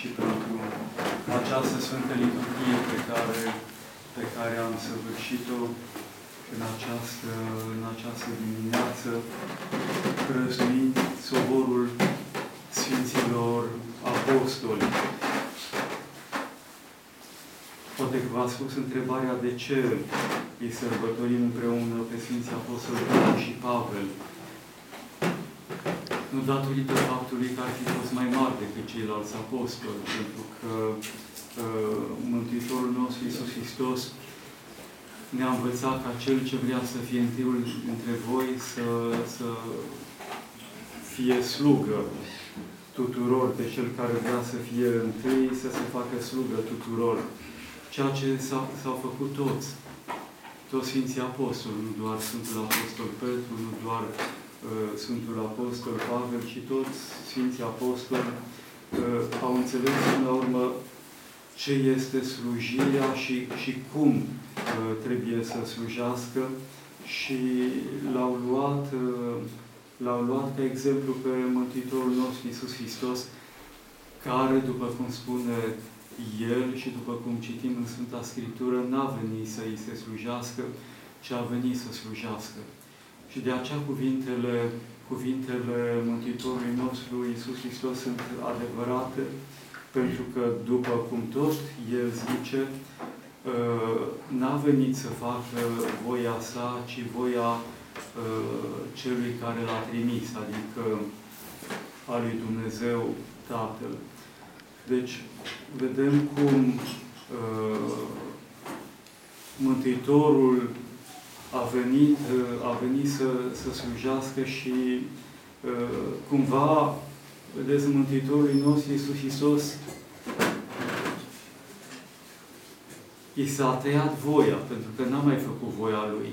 și pentru această Sfântă Liturghie pe care, pe care am săvârșit-o în această, în această dimineață, prăznuind soborul Sfinților Apostoli. Poate că v-a spus întrebarea de ce îi sărbătorim împreună pe Sfinții Apostoli Petru și Pavel. Nu datorită faptului că ar fi fost mai mari decât ceilalți apostoli, pentru că uh, Mântuitorul nostru Iisus Hristos ne-a învățat ca Cel ce vrea să fie întâiul între voi să, să fie slugă tuturor, de Cel care vrea să fie întâi, să se facă slugă tuturor. Ceea ce s-au făcut toți, toți Sfinții Apostoli, nu doar Sfântul Apostol Petru, nu doar uh, Sfântul Apostol Pavel, ci toți Sfinții Apostoli uh, au înțeles până la urmă ce este slujirea și, și cum uh, trebuie să slujească și l-au luat, uh, l-au luat ca exemplu pe Mântuitorul nostru Iisus Hristos, care, după cum spune El și după cum citim în Sfânta Scriptură, n-a venit să îi se slujească, ci a venit să slujească. Și de aceea cuvintele, cuvintele Mântuitorului nostru Iisus Hristos sunt adevărate, pentru că, după cum tot El zice, uh, n-a venit să facă voia sa, ci voia uh, celui care l-a trimis, adică a lui Dumnezeu Tatăl. Deci, vedem cum uh, Mântuitorul a venit, a venit să, să slujească și cumva Vedeți, Mântuitorul nostru Iisus Hristos i s-a tăiat voia, pentru că n-a mai făcut voia Lui.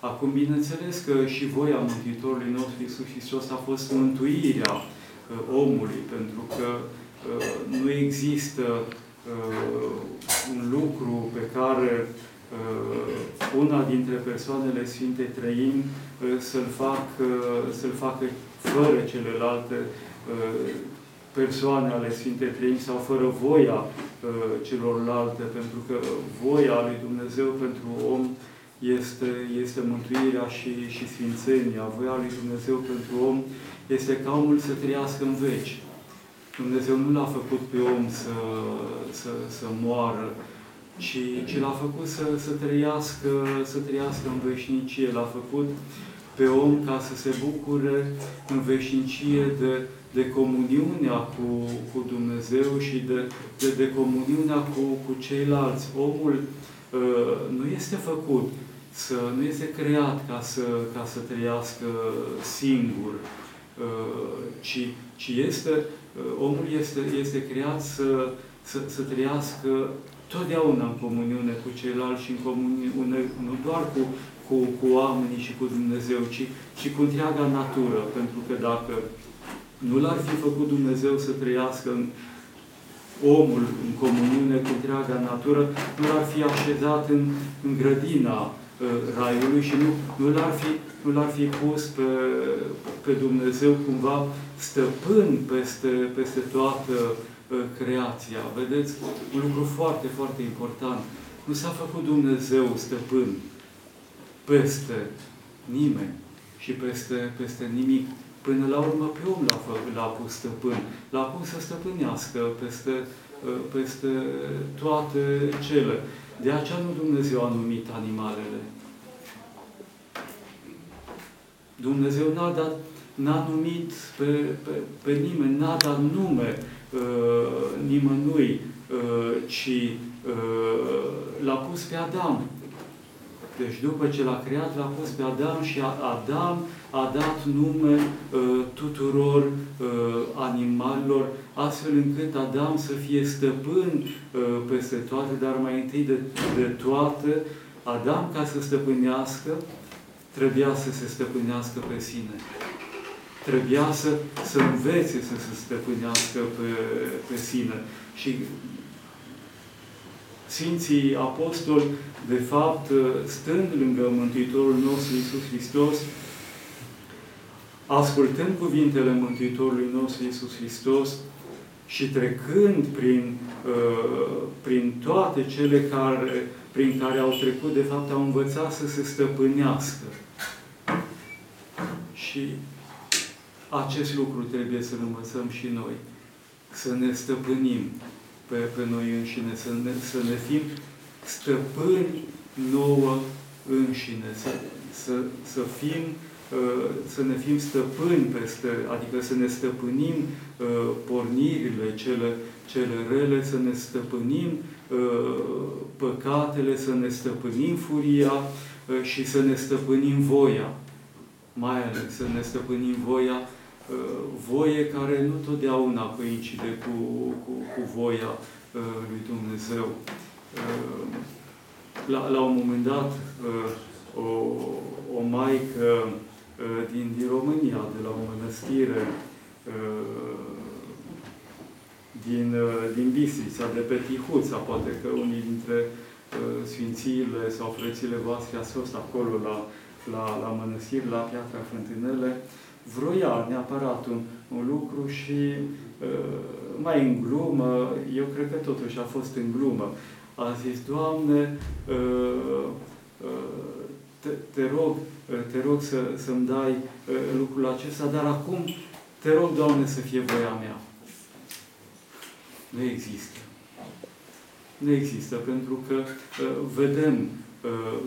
Acum, bineînțeles că și voia Mântuitorului nostru Iisus Hristos a fost mântuirea uh, omului, pentru că uh, nu există uh, un lucru pe care uh, una dintre persoanele Sfinte Trăim uh, să-l fac, uh, să facă fără celelalte Uh, persoane ale Sfintei Trăimi sau fără voia uh, celorlalte, pentru că voia lui Dumnezeu pentru om este, este mântuirea și, și sfințenia. Voia lui Dumnezeu pentru om este ca omul să trăiască în veci. Dumnezeu nu l-a făcut pe om să, să, să moară, ci, ci l-a făcut să, să, trăiască, să trăiască în veșnicie. L-a făcut pe om ca să se bucure în veșnicie de, de comuniunea cu, cu Dumnezeu și de, de, de comuniunea cu, cu ceilalți. Omul uh, nu este făcut, să, nu este creat ca să, ca să trăiască singur, uh, ci, ci este, uh, omul este, este creat să, să, să trăiască totdeauna în comuniune cu ceilalți și în comuniune, nu doar cu, cu, cu oamenii și cu Dumnezeu, ci, ci cu întreaga natură. Pentru că dacă nu l-ar fi făcut Dumnezeu să trăiască în omul în comuniune cu întreaga natură, nu l-ar fi așezat în, în grădina uh, Raiului și nu, nu l-ar fi, nu l-ar fi pus pe, pe Dumnezeu cumva stăpân peste, peste toată uh, creația. Vedeți? Un lucru foarte, foarte important. Nu s-a făcut Dumnezeu stăpân peste nimeni și peste, peste nimic. Până la urmă pe om l-a, l-a pus stăpân. L-a pus să stăpânească peste, peste toate cele. De aceea nu Dumnezeu a numit animalele. Dumnezeu n-a dat, n-a numit pe, pe, pe nimeni, n-a dat nume uh, nimănui, uh, ci uh, l-a pus pe Adam. Deci după ce l-a creat, l-a pus pe Adam și Adam a dat nume uh, tuturor uh, animalelor, astfel încât Adam să fie stăpân uh, peste toate, dar mai întâi de, de toate, Adam, ca să stăpânească, trebuia să se stăpânească pe sine. Trebuia să, să învețe să se stăpânească pe, pe sine. Și Sfinții Apostoli, de fapt, stând lângă Mântuitorul nostru Iisus Hristos, ascultând cuvintele Mântuitorului nostru Iisus Hristos, și trecând prin, uh, prin toate cele care, prin care au trecut, de fapt au învățat să se stăpânească. Și acest lucru trebuie să învățăm și noi. Să ne stăpânim pe, pe noi înșine, să ne, să ne fim stăpâni nouă înșine, să, să, să fim uh, să ne fim stăpâni peste, adică să ne stăpânim uh, pornirile cele, cele rele, să ne stăpânim uh, păcatele, să ne stăpânim furia și să ne stăpânim voia. Mai ales să ne stăpânim voia, voie care nu totdeauna coincide cu, cu, cu voia lui Dumnezeu. La, la un moment dat, uh, o, o maică uh, din, din România, de la o mănăstire uh, din, din Bistrița, de pe Tihuța, poate că unii dintre sfințiile sau frățile voastre ați fost acolo la, la, la mănăstire, la Piatra Fântânele, vroia neapărat un, un lucru și mai în glumă, eu cred că totuși a fost în glumă, a zis, Doamne, ă, ă, te, te rog, ă, te rog să, să-mi dai lucrul acesta, dar acum te rog, Doamne, să fie voia mea. Nu există. Nu există, pentru că vedem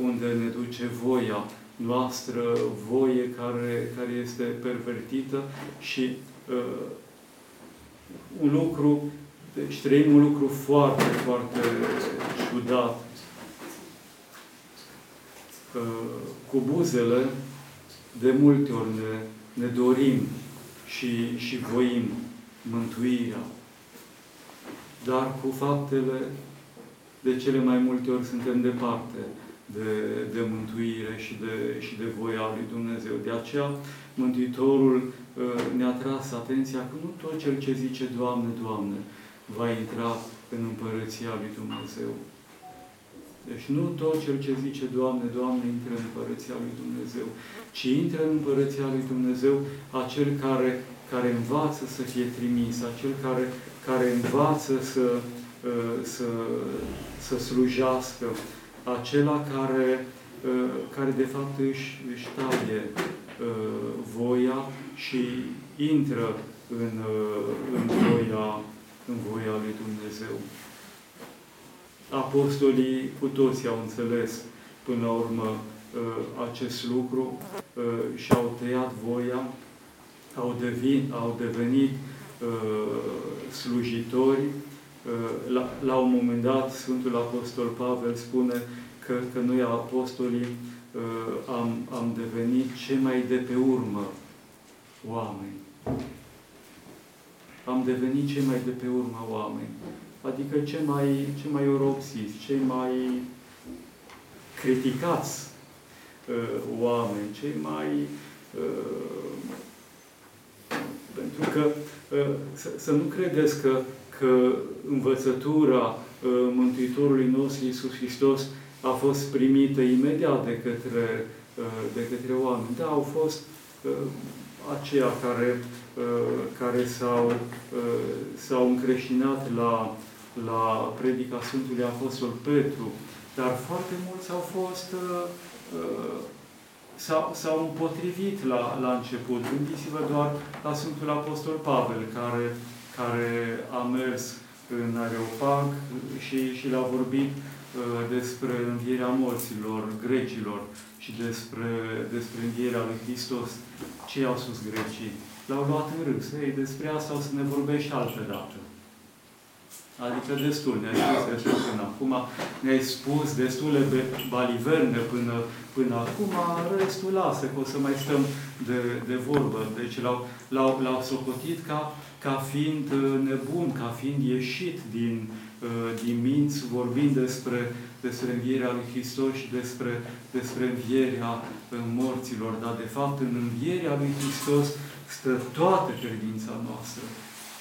unde ne duce voia noastră, voie care, care este pervertită și un lucru deci trăim un lucru foarte, foarte ciudat. Cu buzele, de multe ori ne, ne dorim și, și voim mântuirea. Dar cu faptele, de cele mai multe ori suntem departe de, de mântuire și de, și de voia lui Dumnezeu. De aceea, Mântuitorul uh, ne-a tras atenția că nu tot cel ce zice Doamne, Doamne, va intra în Împărăția lui Dumnezeu. Deci nu tot cel ce zice, Doamne, Doamne, intră în Împărăția lui Dumnezeu, ci intră în Împărăția lui Dumnezeu acel care, care învață să fie trimis, acel care, care învață să, uh, să, să slujească, acela care, uh, care de fapt își, își taie uh, voia și intră în, în voia în voia lui Dumnezeu. Apostolii cu toții au înțeles până la urmă uh, acest lucru uh, și au tăiat voia, au devenit, au devenit uh, slujitori. La, la un moment dat, Sfântul Apostol Pavel spune că, că noi, apostolii, am, am devenit cei mai de pe urmă oameni am devenit cei mai de pe urmă oameni. Adică cei mai, cei mai oropsiți, cei mai criticați uh, oameni, cei mai... Uh, pentru că uh, să, să nu credeți că, că învățătura uh, Mântuitorului nostru Iisus Hristos a fost primită imediat de către, uh, de către oameni. Da, au fost uh, aceia care Uh, care s-au, uh, s-au încreștinat la, la predica Sfântului Apostol Petru, dar foarte mulți au fost uh, s-au, împotrivit la, la început. Gândiți-vă doar la Sfântul Apostol Pavel, care, care a mers în Areopag și, și l-a vorbit uh, despre învierea morților, grecilor și despre, despre învierea lui Hristos. Ce au spus grecii? l-au luat în râs. Ei, despre asta o să ne vorbești și altă dată. Adică destul, ne-ai spus destul până acum, ne-ai spus destule de baliverne până, până acum, restul lasă, că o să mai stăm de, de vorbă. Deci l-au, l-au, l-au socotit ca, ca fiind uh, nebun, ca fiind ieșit din, uh, din minți, vorbind despre, despre învierea lui Hristos și despre, despre învierea uh, morților. Dar, de fapt, în învierea lui Hristos stă toată credința noastră.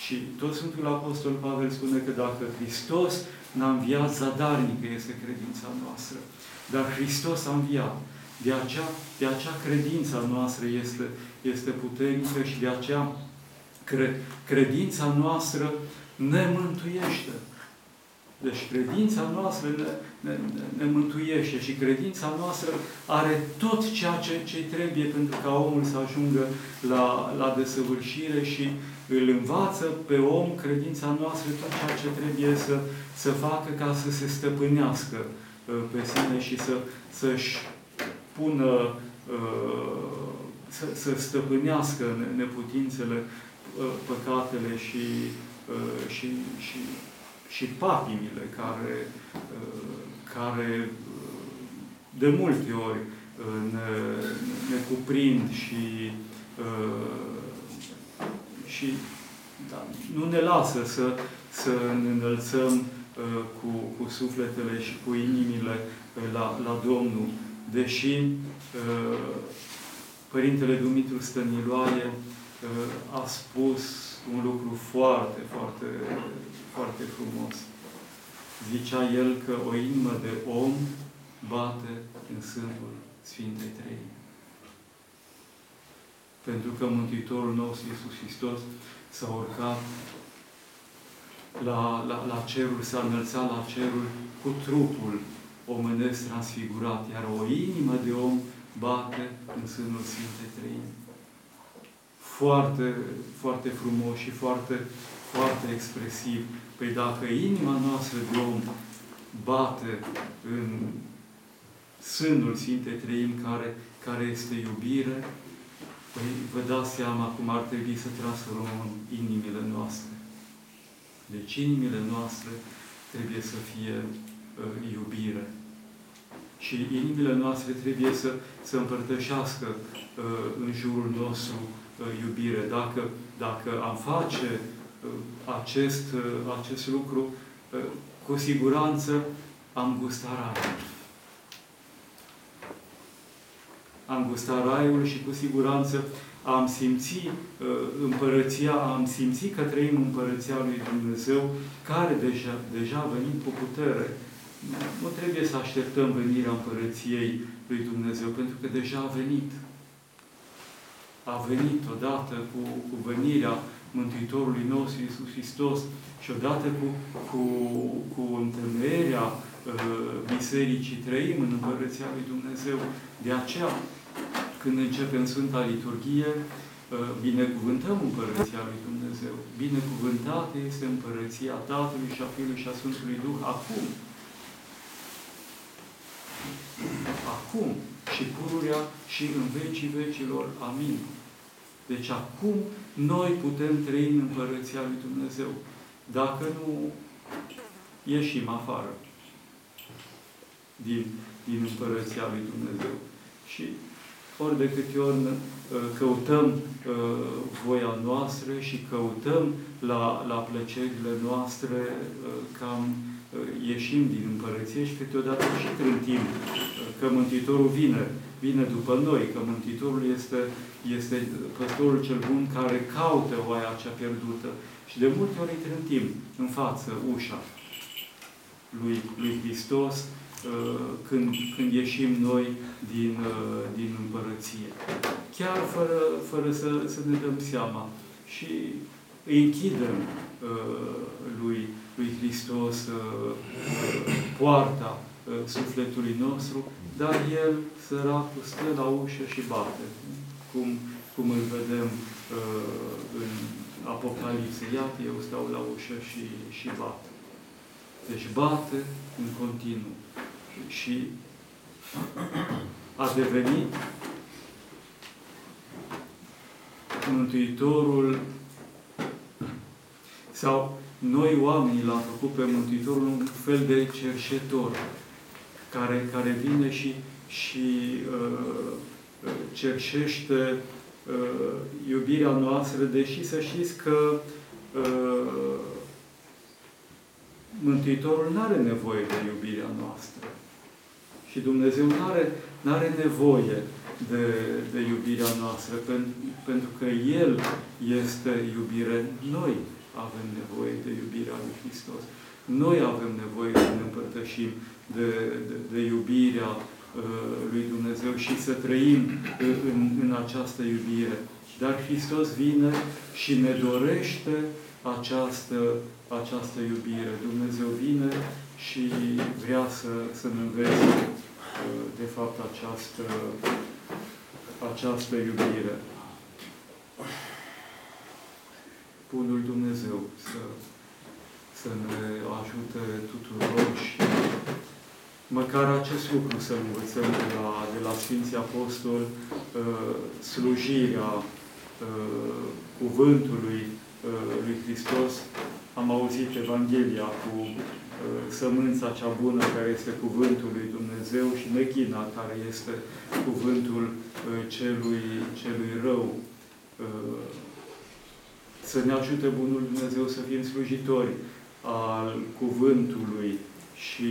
Și tot Sfântul Apostol Pavel spune că dacă Hristos n-a înviat, zadarnică este credința noastră. Dar Hristos a înviat. De acea, de acea credința noastră este, este puternică și de aceea cre, credința noastră ne mântuiește. Deci credința noastră ne, ne, ne mântuiește și credința noastră are tot ceea ce, ce trebuie pentru ca omul să ajungă la, la desăvârșire și îl învață pe om credința noastră tot ceea ce trebuie să, să facă ca să se stăpânească uh, pe sine și să, să-și pună, uh, să, să stăpânească neputințele, uh, păcatele și, și, și și patimile care, uh, care uh, de multe ori uh, ne, ne cuprind și, și da, nu ne lasă să, să ne înălțăm cu, cu sufletele și cu inimile la, la Domnul. Deși Părintele Dumitru Stăniloae a spus un lucru foarte, foarte foarte frumos. Zicea el că o inimă de om bate în sânul Sfintei Trei. Pentru că Mântuitorul nostru, Iisus Hristos, s-a urcat la, la, la cerul, s-a înălțat la cerul cu trupul omenesc transfigurat, iar o inimă de om bate în sânul Sfintei Trei. Foarte, foarte frumos și foarte foarte expresiv. Păi dacă inima noastră de om bate în sânul Sfintei Treim care, care este iubire, păi vă dați seama cum ar trebui să transformăm inimile noastre. Deci inimile noastre trebuie să fie uh, iubire. Și inimile noastre trebuie să, să împărtășească uh, în jurul nostru uh, iubire. Dacă, dacă am face acest, acest lucru, cu siguranță am gustat raiul. Am gustat raiul și cu siguranță am simțit uh, împărăția, am simțit că trăim împărăția lui Dumnezeu, care deja, deja a venit cu putere. Nu trebuie să așteptăm venirea împărăției lui Dumnezeu, pentru că deja a venit. A venit odată cu, cu venirea Mântuitorului nostru Iisus Hristos și odată cu, cu, cu întemeierea uh, Bisericii trăim în Împărăția lui Dumnezeu. De aceea, când începem Sfânta Liturghie, uh, binecuvântăm Împărăția lui Dumnezeu. Binecuvântată este Împărăția Tatălui și a Fiului și a Sfântului Duh acum. Acum și pururea și în vecii vecilor. Amin. Deci acum noi putem trăi în Împărăția lui Dumnezeu. Dacă nu ieșim afară din, din Împărăția lui Dumnezeu. Și ori de câte ori uh, căutăm uh, voia noastră și căutăm la, la plăcerile noastre, uh, cam ieșim din împărăție și câteodată și trântim că Mântuitorul vine, vine după noi, că Mântuitorul este este păstorul cel bun care caută oaia cea pierdută. Și de multe ori îi trântim în față ușa lui, lui Hristos uh, când, când ieșim noi din, uh, din împărăție. Chiar fără, fără să, să ne dăm seama. Și îi închidem uh, lui, lui Hristos poarta sufletului nostru, dar El, săracul, stă la ușă și bate cum, cum îl vedem uh, în Apocalipse. Iată, eu stau la ușă și, și bat. Deci bate în continuu. Și a devenit Mântuitorul sau noi oamenii l-am făcut pe Mântuitorul un fel de cerșetor care, care vine și, și uh, cerșește uh, iubirea noastră, deși să știți că uh, Mântuitorul nu are nevoie de iubirea noastră. Și Dumnezeu nu are, are nevoie de, de iubirea noastră, pentru, pentru că El este iubire. Noi avem nevoie de iubirea lui Hristos. Noi avem nevoie să ne împărtășim de, de, de iubirea lui Dumnezeu și să trăim în, în această iubire. Dar Hristos vine și ne dorește această, această iubire. Dumnezeu vine și vrea să, să ne învețe de fapt această, această iubire. Bunul Dumnezeu să, să ne ajute tuturor și măcar acest lucru să învățăm de la, de la Sfinții Apostoli, uh, slujirea uh, cuvântului uh, lui Hristos. Am auzit Evanghelia cu sămânța cea bună care este cuvântul lui Dumnezeu și mechina care este cuvântul celui, celui rău. Să ne ajute Bunul Dumnezeu să fim slujitori al cuvântului și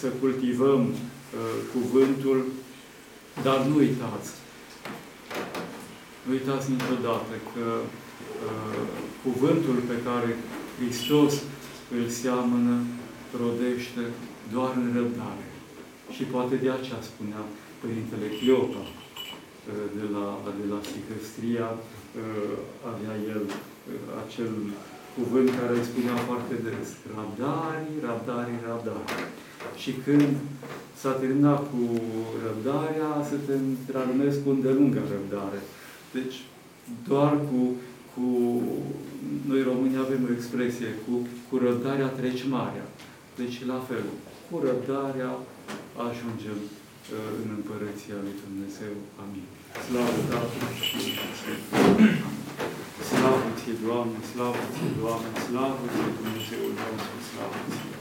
să cultivăm uh, cuvântul, dar nu uitați, nu uitați niciodată că uh, cuvântul pe care Hristos îl seamănă rodește doar în răbdare. Și poate de aceea spunea Părintele Cleopa uh, de la, de la Sihăstria, uh, avea el uh, acel cuvânt care îi spunea foarte des, rabdari, rabdari, rabdari. Și când s-a terminat cu răbdarea, se transmesc cu îndelungă răbdare. Deci, doar cu, cu noi români avem o expresie, cu, cu răbdarea treci marea. Deci, la fel, cu răbdarea ajungem uh, în Împărăția lui Dumnezeu. Amin. Slavă Tatălui și Sfântului. Slavă Ție, Doamne, slavă Ție, Doamne, slavă Ție, Dumnezeul nostru, slavă Ție.